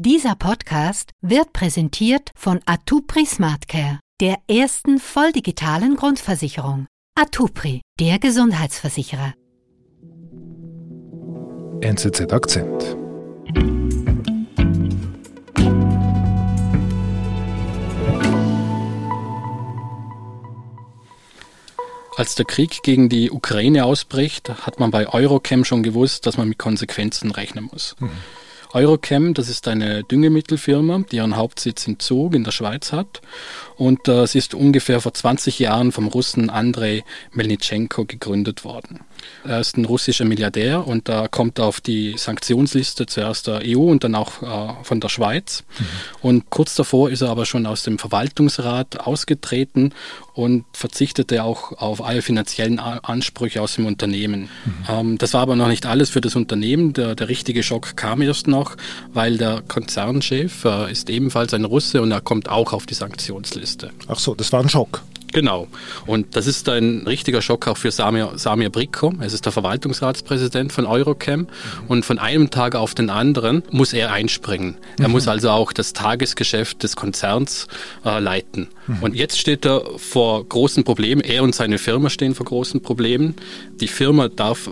Dieser Podcast wird präsentiert von Atupri SmartCare, der ersten volldigitalen Grundversicherung. Atupri, der Gesundheitsversicherer. NZZ Akzent. Als der Krieg gegen die Ukraine ausbricht, hat man bei Eurochem schon gewusst, dass man mit Konsequenzen rechnen muss. Mhm. Eurochem, das ist eine Düngemittelfirma, die ihren Hauptsitz in Zug in der Schweiz hat. Und äh, sie ist ungefähr vor 20 Jahren vom Russen Andrei Melnitschenko gegründet worden. Er ist ein russischer Milliardär und da kommt er auf die Sanktionsliste zuerst der EU und dann auch äh, von der Schweiz. Mhm. Und kurz davor ist er aber schon aus dem Verwaltungsrat ausgetreten und verzichtete auch auf alle finanziellen Ansprüche aus dem Unternehmen. Mhm. Ähm, das war aber noch nicht alles für das Unternehmen. Der, der richtige Schock kam erst noch, weil der Konzernchef äh, ist ebenfalls ein Russe und er kommt auch auf die Sanktionsliste. Ach so, das war ein Schock. Genau. Und das ist ein richtiger Schock auch für Samir, Samir Bricko. Es ist der Verwaltungsratspräsident von Eurocam. Mhm. Und von einem Tag auf den anderen muss er einspringen. Er mhm. muss also auch das Tagesgeschäft des Konzerns äh, leiten. Mhm. Und jetzt steht er vor großen Problemen. Er und seine Firma stehen vor großen Problemen. Die Firma darf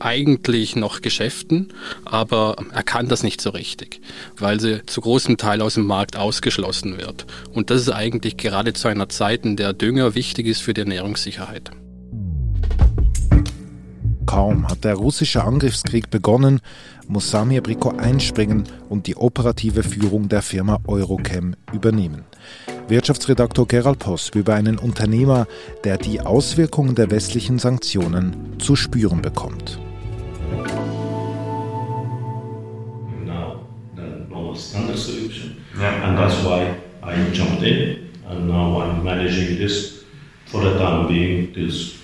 eigentlich noch Geschäften, aber er kann das nicht so richtig, weil sie zu großem Teil aus dem Markt ausgeschlossen wird. Und das ist eigentlich gerade zu einer Zeit, in der Dünger wichtig ist für die Ernährungssicherheit. Kaum hat der russische Angriffskrieg begonnen, muss Samir Briko einspringen und die operative Führung der Firma Eurochem übernehmen. Wirtschaftsredaktor Gerald Poss über einen Unternehmer, der die Auswirkungen der westlichen Sanktionen zu spüren bekommt. standard solution. Yeah. And that's why I jumped in. And now I'm managing this for the time being. This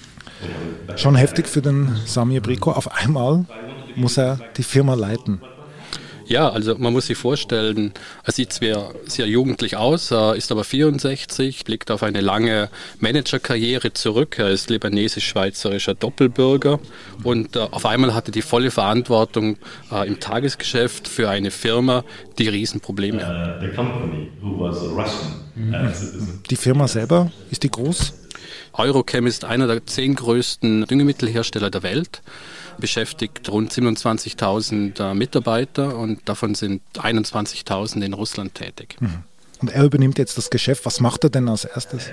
Schon heftig für den Samir Brico. Auf einmal muss er die Firma leiten. Ja, also man muss sich vorstellen, er sieht zwar sehr jugendlich aus, ist aber 64, blickt auf eine lange Managerkarriere zurück. Er ist libanesisch-schweizerischer Doppelbürger und äh, auf einmal hatte die volle Verantwortung äh, im Tagesgeschäft für eine Firma, die Riesenprobleme hat. Die Firma selber, ist die groß? Eurochem ist einer der zehn größten Düngemittelhersteller der Welt beschäftigt rund 27.000 äh, Mitarbeiter und davon sind 21.000 in Russland tätig. Mhm. Und er übernimmt jetzt das Geschäft. Was macht er denn als erstes?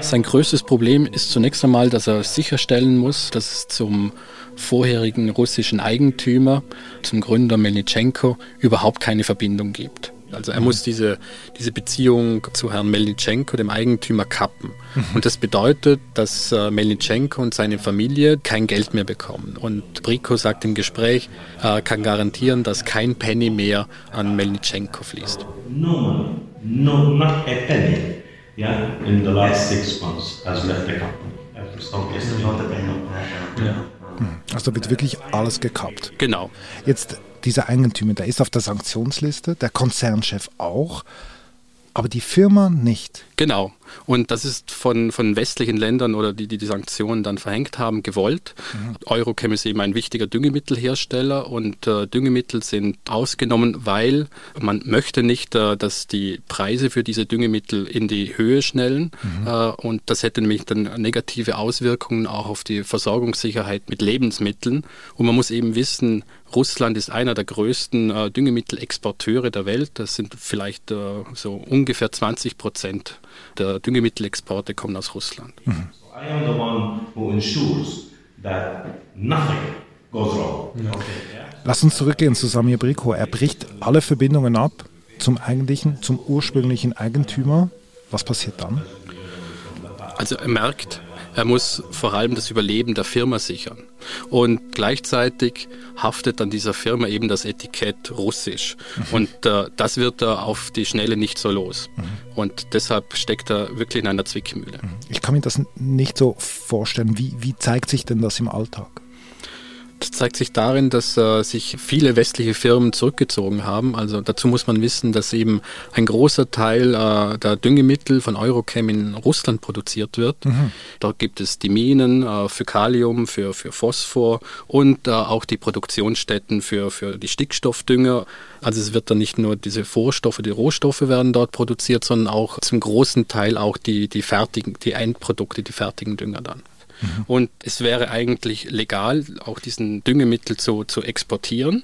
Sein größtes Problem ist zunächst einmal, dass er sicherstellen muss, dass es zum vorherigen russischen Eigentümer, zum Gründer Melnitschenko, überhaupt keine Verbindung gibt. Also er muss diese, diese Beziehung zu Herrn Melnitschenko, dem Eigentümer, kappen. Mhm. Und das bedeutet, dass äh, Melnitschenko und seine Familie kein Geld mehr bekommen. Und Brico sagt im Gespräch, äh, kann garantieren, dass kein Penny mehr an Melnitschenko fließt. No money, no, not a penny. Yeah, in the last six months has left the company. Ja. Also wird wirklich alles gekappt. Genau. Jetzt dieser Eigentümer, der ist auf der Sanktionsliste, der Konzernchef auch, aber die Firma nicht. Genau. Und das ist von, von westlichen Ländern oder die, die die Sanktionen dann verhängt haben, gewollt. Mhm. Eurochem ist eben ein wichtiger Düngemittelhersteller und äh, Düngemittel sind ausgenommen, weil man möchte nicht, äh, dass die Preise für diese Düngemittel in die Höhe schnellen. Mhm. Äh, und das hätte nämlich dann negative Auswirkungen auch auf die Versorgungssicherheit mit Lebensmitteln. Und man muss eben wissen, Russland ist einer der größten äh, Düngemittelexporteure der Welt. Das sind vielleicht äh, so ungefähr 20 Prozent der Düngemittelexporte kommen aus Russland. Mhm. Lass uns zurückgehen zu Samir Briko. Er bricht alle Verbindungen ab zum eigentlichen, zum ursprünglichen Eigentümer. Was passiert dann? Also er merkt, er muss vor allem das Überleben der Firma sichern. Und gleichzeitig haftet an dieser Firma eben das Etikett russisch. Mhm. Und äh, das wird er auf die Schnelle nicht so los. Mhm. Und deshalb steckt er wirklich in einer Zwickmühle. Mhm. Ich kann mir das nicht so vorstellen. Wie, wie zeigt sich denn das im Alltag? Das zeigt sich darin, dass äh, sich viele westliche Firmen zurückgezogen haben. Also dazu muss man wissen, dass eben ein großer Teil äh, der Düngemittel von Eurochem in Russland produziert wird. Mhm. Dort gibt es die Minen äh, für Kalium, für, für Phosphor und äh, auch die Produktionsstätten für, für die Stickstoffdünger. Also es wird dann nicht nur diese Vorstoffe, die Rohstoffe werden dort produziert, sondern auch zum großen Teil auch die, die fertigen, die Endprodukte, die fertigen Dünger dann. Mhm. Und es wäre eigentlich legal, auch diesen Düngemittel zu, zu exportieren.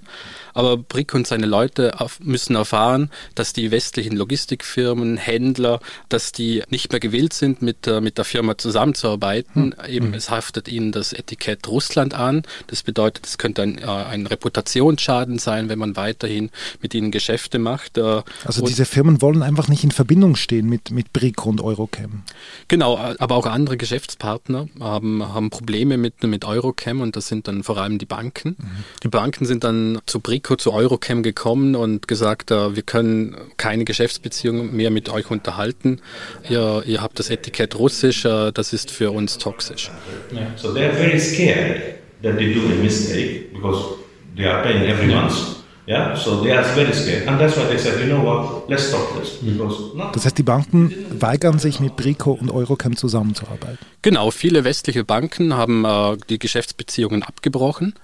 Aber Brick und seine Leute müssen erfahren, dass die westlichen Logistikfirmen, Händler, dass die nicht mehr gewillt sind, mit, mit der Firma zusammenzuarbeiten. Hm. Eben, hm. es haftet ihnen das Etikett Russland an. Das bedeutet, es könnte ein, äh, ein Reputationsschaden sein, wenn man weiterhin mit ihnen Geschäfte macht. Äh, also diese Firmen wollen einfach nicht in Verbindung stehen mit, mit Brick und Eurochem. Genau, aber auch andere Geschäftspartner haben, haben Probleme mit, mit Eurochem und das sind dann vor allem die Banken. Mhm. Die Banken sind dann zu Brick Rico zu Eurochem gekommen und gesagt, uh, wir können keine Geschäftsbeziehungen mehr mit euch unterhalten. Ihr, ihr habt das Etikett russisch, uh, das ist für uns toxisch. Yeah. So they're very scared that they do a mistake because they are paying every month. Yeah, so they are very scared. And that's why they said, you know what, let's stop this. Because das heißt, die Banken weigern sich mit Brico und Eurochem zusammenzuarbeiten. Genau, viele westliche Banken haben äh, die Geschäftsbeziehungen abgebrochen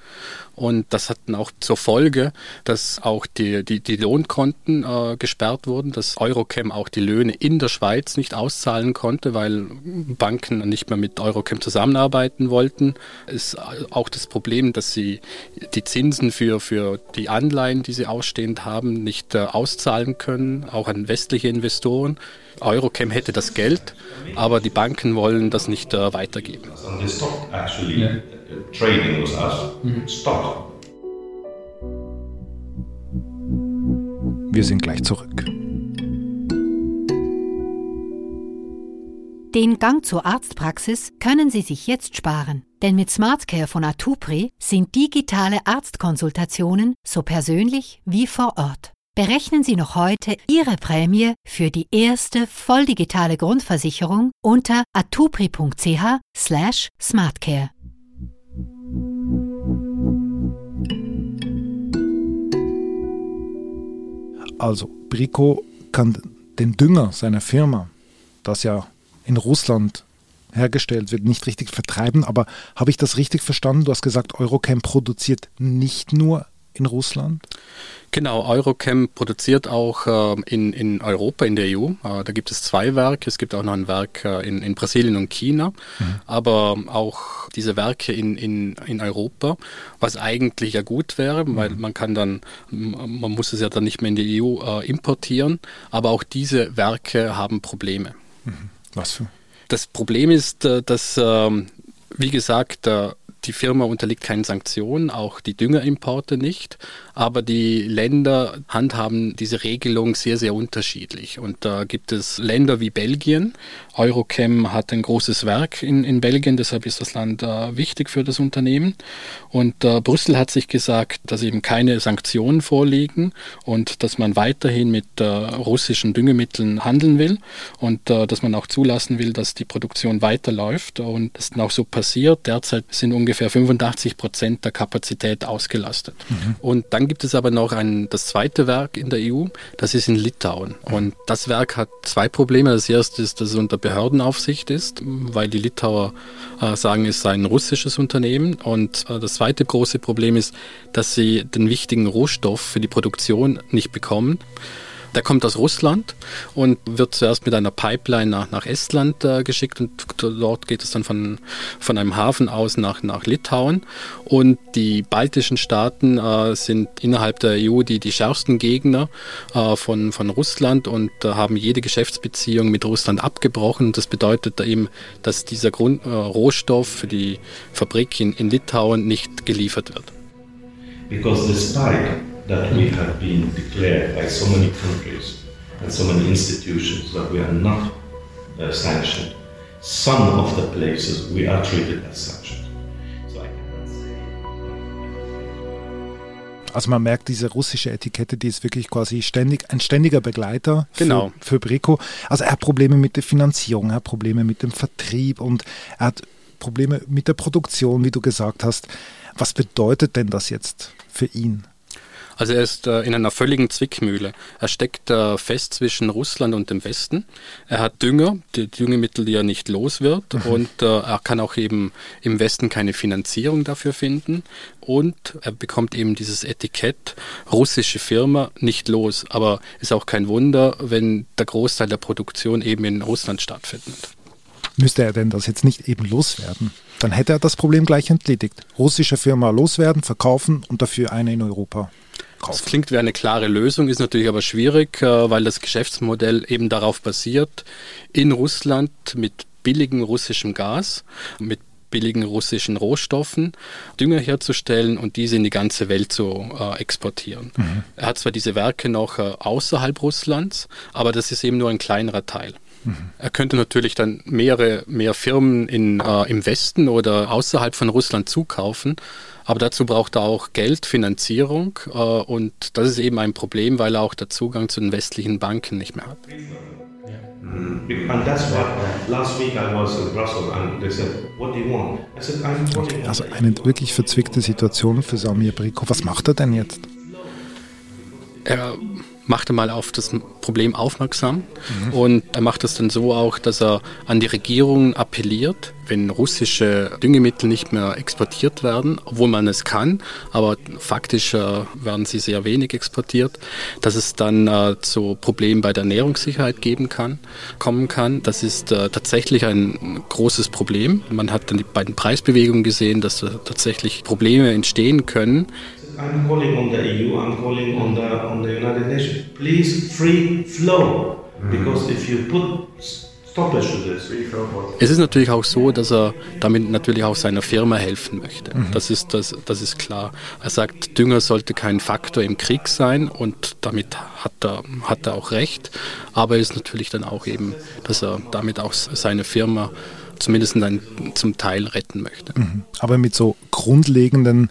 und das hat dann auch zur Folge, dass auch die, die, die Lohnkonten äh, gesperrt wurden, dass Eurochem auch die Löhne in der Schweiz nicht auszahlen konnte, weil Banken nicht mehr mit Eurochem zusammenarbeiten wollten. Ist auch das Problem, dass sie die Zinsen für, für die Anleihen, die sie ausstehend haben, nicht äh, auszahlen können, auch an westliche Investoren. Eurochem hätte das Geld, aber die Banken wollen das nicht äh, weitergeben. us mhm. Wir sind gleich zurück. Den Gang zur Arztpraxis können Sie sich jetzt sparen, denn mit SmartCare von Atupri sind digitale Arztkonsultationen so persönlich wie vor Ort. Berechnen Sie noch heute Ihre Prämie für die erste volldigitale Grundversicherung unter atupri.ch/smartcare. Also, Brico kann den Dünger seiner Firma, das ja in Russland hergestellt wird, nicht richtig vertreiben. Aber habe ich das richtig verstanden? Du hast gesagt, Eurochem produziert nicht nur in Russland? Genau, Eurochem produziert auch äh, in, in Europa, in der EU. Äh, da gibt es zwei Werke. Es gibt auch noch ein Werk äh, in, in Brasilien und China. Mhm. Aber auch diese Werke in, in, in Europa, was eigentlich ja gut wäre, mhm. weil man kann dann, man muss es ja dann nicht mehr in die EU äh, importieren. Aber auch diese Werke haben Probleme. Mhm. Was für? Das Problem ist, äh, dass, ähm, wie gesagt, die Firma unterliegt keinen Sanktionen, auch die Düngerimporte nicht. Aber die Länder handhaben diese Regelung sehr, sehr unterschiedlich. Und da gibt es Länder wie Belgien. Eurochem hat ein großes Werk in, in Belgien, deshalb ist das Land äh, wichtig für das Unternehmen. Und äh, Brüssel hat sich gesagt, dass eben keine Sanktionen vorliegen und dass man weiterhin mit äh, russischen Düngemitteln handeln will und äh, dass man auch zulassen will, dass die Produktion weiterläuft. Und das ist auch so passiert. Derzeit sind ungefähr 85 Prozent der Kapazität ausgelastet. Mhm. Und dann gibt es aber noch ein, das zweite Werk in der EU, das ist in Litauen. Und das Werk hat zwei Probleme. Das erste ist, dass es unter Behördenaufsicht ist, weil die Litauer äh, sagen, es sei ein russisches Unternehmen. Und äh, das zweite große Problem ist, dass sie den wichtigen Rohstoff für die Produktion nicht bekommen. Der kommt aus Russland und wird zuerst mit einer Pipeline nach, nach Estland äh, geschickt und dort geht es dann von, von einem Hafen aus nach, nach Litauen. Und die baltischen Staaten äh, sind innerhalb der EU die, die schärfsten Gegner äh, von, von Russland und äh, haben jede Geschäftsbeziehung mit Russland abgebrochen. Das bedeutet eben, dass dieser Grund, äh, Rohstoff für die Fabrik in, in Litauen nicht geliefert wird. Because despite that we have been declared by so many countries and so many institutions that we are not uh, sanctioned. Some of the places we are treated as sanctioned. Also man merkt, diese russische Etikette, die ist wirklich quasi ständig, ein ständiger Begleiter genau. für, für Brico. Also er hat Probleme mit der Finanzierung, er hat Probleme mit dem Vertrieb und er hat Probleme mit der Produktion, wie du gesagt hast. Was bedeutet denn das jetzt für ihn? Also er ist äh, in einer völligen Zwickmühle. Er steckt äh, fest zwischen Russland und dem Westen. Er hat Dünger, die Düngemittel, die er nicht los wird. Mhm. Und äh, er kann auch eben im Westen keine Finanzierung dafür finden. Und er bekommt eben dieses Etikett russische Firma nicht los. Aber ist auch kein Wunder, wenn der Großteil der Produktion eben in Russland stattfindet. Müsste er denn das jetzt nicht eben loswerden? Dann hätte er das Problem gleich entledigt. Russische Firma loswerden, verkaufen und dafür eine in Europa. Das klingt wie eine klare Lösung, ist natürlich aber schwierig, äh, weil das Geschäftsmodell eben darauf basiert, in Russland mit billigem russischem Gas, mit billigen russischen Rohstoffen Dünger herzustellen und diese in die ganze Welt zu äh, exportieren. Mhm. Er hat zwar diese Werke noch äh, außerhalb Russlands, aber das ist eben nur ein kleinerer Teil. Mhm. Er könnte natürlich dann mehrere mehr Firmen in, äh, im Westen oder außerhalb von Russland zukaufen, aber dazu braucht er auch Geld, Finanzierung äh, und das ist eben ein Problem, weil er auch der Zugang zu den westlichen Banken nicht mehr hat. Also eine wirklich verzwickte Situation für Samir Brico. Was macht er denn jetzt? Er macht er mal auf das Problem aufmerksam mhm. und er macht es dann so auch, dass er an die Regierung appelliert, wenn russische Düngemittel nicht mehr exportiert werden, obwohl man es kann, aber faktisch äh, werden sie sehr wenig exportiert, dass es dann äh, zu Problemen bei der Ernährungssicherheit geben kann, kommen kann. Das ist äh, tatsächlich ein großes Problem. Man hat dann bei den Preisbewegungen gesehen, dass tatsächlich Probleme entstehen können, I'm calling on the EU, I'm calling on the, on the United Nations. Please, free flow. Mhm. Because if you put es ist natürlich auch so, dass er damit natürlich auch seiner Firma helfen möchte. Mhm. Das, ist, das, das ist klar. Er sagt, Dünger sollte kein Faktor im Krieg sein und damit hat er, hat er auch recht. Aber es ist natürlich dann auch eben, dass er damit auch seine Firma zumindest ein, zum Teil retten möchte. Mhm. Aber mit so grundlegenden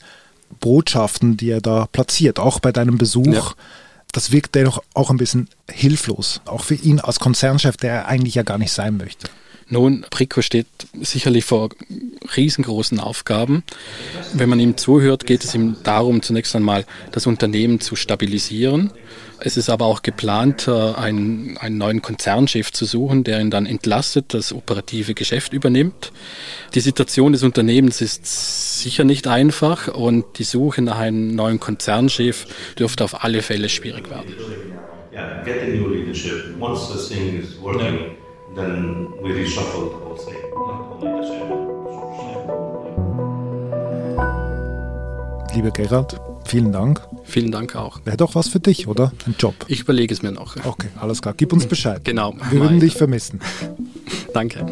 Botschaften, die er da platziert, auch bei deinem Besuch. Ja. Das wirkt dennoch auch ein bisschen hilflos, auch für ihn als Konzernchef, der er eigentlich ja gar nicht sein möchte. Nun, Prico steht sicherlich vor riesengroßen Aufgaben. Wenn man ihm zuhört, geht es ihm darum, zunächst einmal das Unternehmen zu stabilisieren. Es ist aber auch geplant, äh, einen, einen neuen Konzernchef zu suchen, der ihn dann entlastet, das operative Geschäft übernimmt. Die Situation des Unternehmens ist sicher nicht einfach und die Suche nach einem neuen Konzernchef dürfte auf alle Fälle schwierig werden. Yeah, getting new leadership. Once this thing is working, then we reshuffle the whole thing. Lieber Gerald, vielen Dank. Vielen Dank auch. Wäre doch was für dich, oder? Ein Job. Ich überlege es mir noch. Okay, alles klar. Gib uns Bescheid. Genau. Wir würden dich vermissen. Danke.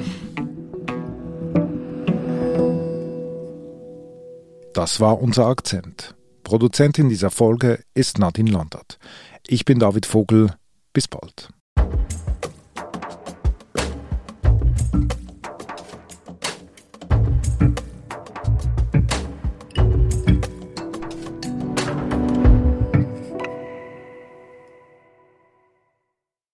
Das war unser Akzent. Produzentin dieser Folge ist Nadine Landert. Ich bin David Vogel. Bis bald.